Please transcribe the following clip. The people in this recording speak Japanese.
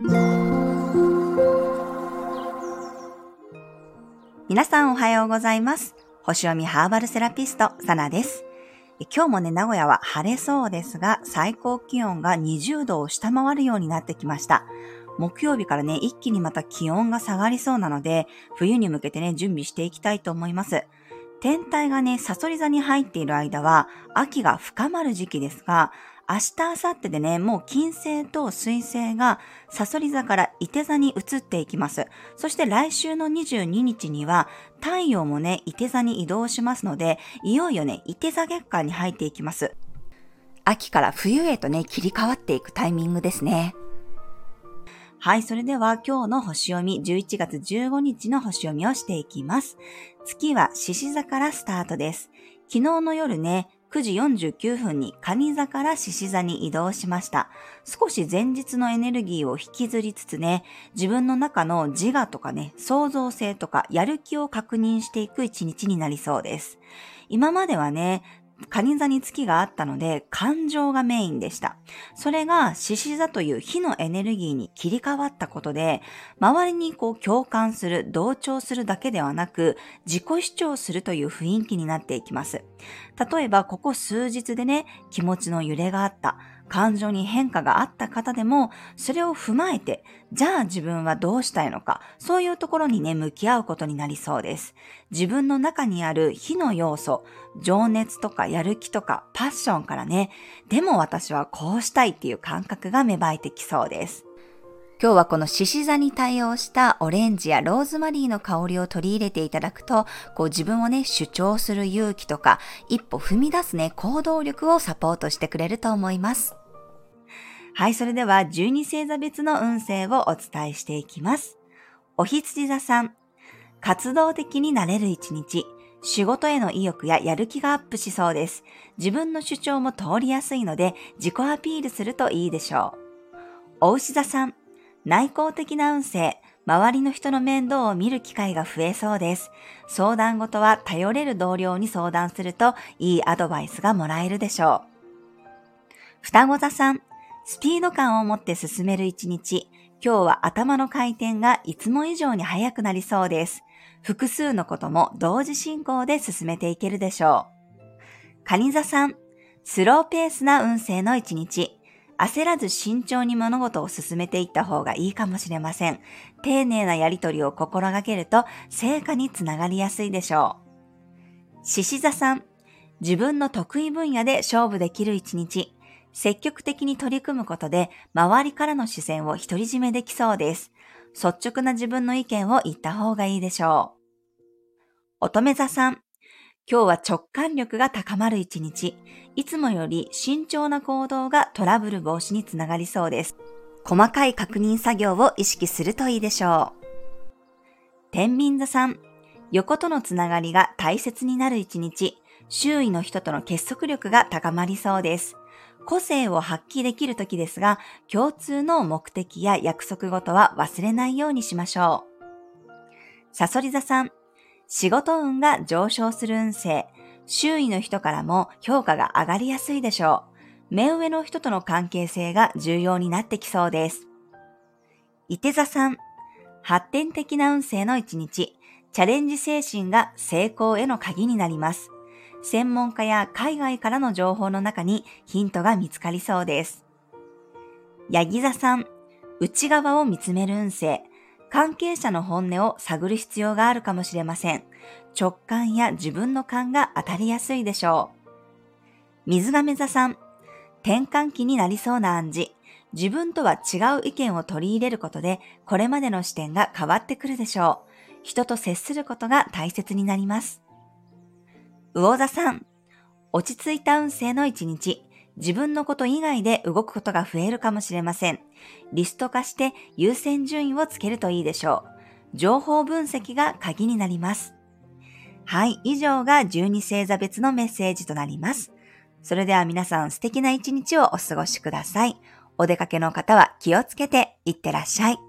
皆さんおはようございます。星読みハーバルセラピスト、サナです。今日もね、名古屋は晴れそうですが、最高気温が20度を下回るようになってきました。木曜日からね、一気にまた気温が下がりそうなので、冬に向けてね、準備していきたいと思います。天体がね、サソリ座に入っている間は、秋が深まる時期ですが、明日、明後日でね、もう金星と水星がサソリ座から伊手座に移っていきます。そして来週の22日には太陽もね、伊手座に移動しますので、いよいよね、伊手座月間に入っていきます。秋から冬へとね、切り替わっていくタイミングですね。はい、それでは今日の星読み、11月15日の星読みをしていきます。月は獅子座からスタートです。昨日の夜ね、9時49分に蟹座から獅子座に移動しました。少し前日のエネルギーを引きずりつつね、自分の中の自我とかね、創造性とかやる気を確認していく一日になりそうです。今まではね、カニ座に月があったので、感情がメインでした。それが獅子座という火のエネルギーに切り替わったことで、周りにこう共感する、同調するだけではなく、自己主張するという雰囲気になっていきます。例えば、ここ数日でね、気持ちの揺れがあった。感情に変化があった方でも、それを踏まえて、じゃあ自分はどうしたいのか、そういうところにね、向き合うことになりそうです。自分の中にある火の要素、情熱とかやる気とかパッションからね、でも私はこうしたいっていう感覚が芽生えてきそうです。今日はこの獅子座に対応したオレンジやローズマリーの香りを取り入れていただくと、こう自分をね、主張する勇気とか、一歩踏み出すね、行動力をサポートしてくれると思います。はい、それでは12星座別の運勢をお伝えしていきます。お羊座さん、活動的になれる一日、仕事への意欲ややる気がアップしそうです。自分の主張も通りやすいので、自己アピールするといいでしょう。お牛座さん、内向的な運勢、周りの人の面倒を見る機会が増えそうです。相談事は頼れる同僚に相談するといいアドバイスがもらえるでしょう。双子座さん、スピード感を持って進める一日。今日は頭の回転がいつも以上に速くなりそうです。複数のことも同時進行で進めていけるでしょう。カニ座さん、スローペースな運勢の一日。焦らず慎重に物事を進めていった方がいいかもしれません。丁寧なやりとりを心がけると成果につながりやすいでしょう。獅子座さん、自分の得意分野で勝負できる一日。積極的に取り組むことで周りからの視線を独り占めできそうです。率直な自分の意見を言った方がいいでしょう。乙女座さん。今日は直感力が高まる一日。いつもより慎重な行動がトラブル防止につながりそうです。細かい確認作業を意識するといいでしょう。天秤座さん。横とのつながりが大切になる一日。周囲の人との結束力が高まりそうです。個性を発揮できる時ですが、共通の目的や約束事は忘れないようにしましょう。サソリ座さん、仕事運が上昇する運勢、周囲の人からも評価が上がりやすいでしょう。目上の人との関係性が重要になってきそうです。伊手座さん、発展的な運勢の一日、チャレンジ精神が成功への鍵になります。専門家や海外からの情報の中にヒントが見つかりそうです。ヤギ座さん、内側を見つめる運勢、関係者の本音を探る必要があるかもしれません。直感や自分の勘が当たりやすいでしょう。水亀座さん、転換期になりそうな暗示。自分とは違う意見を取り入れることで、これまでの視点が変わってくるでしょう。人と接することが大切になります。魚座さん、落ち着いた運勢の一日、自分のこと以外で動くことが増えるかもしれません。リスト化して優先順位をつけるといいでしょう。情報分析が鍵になります。はい、以上が12星座別のメッセージとなります。それでは皆さん素敵な一日をお過ごしください。お出かけの方は気をつけていってらっしゃい。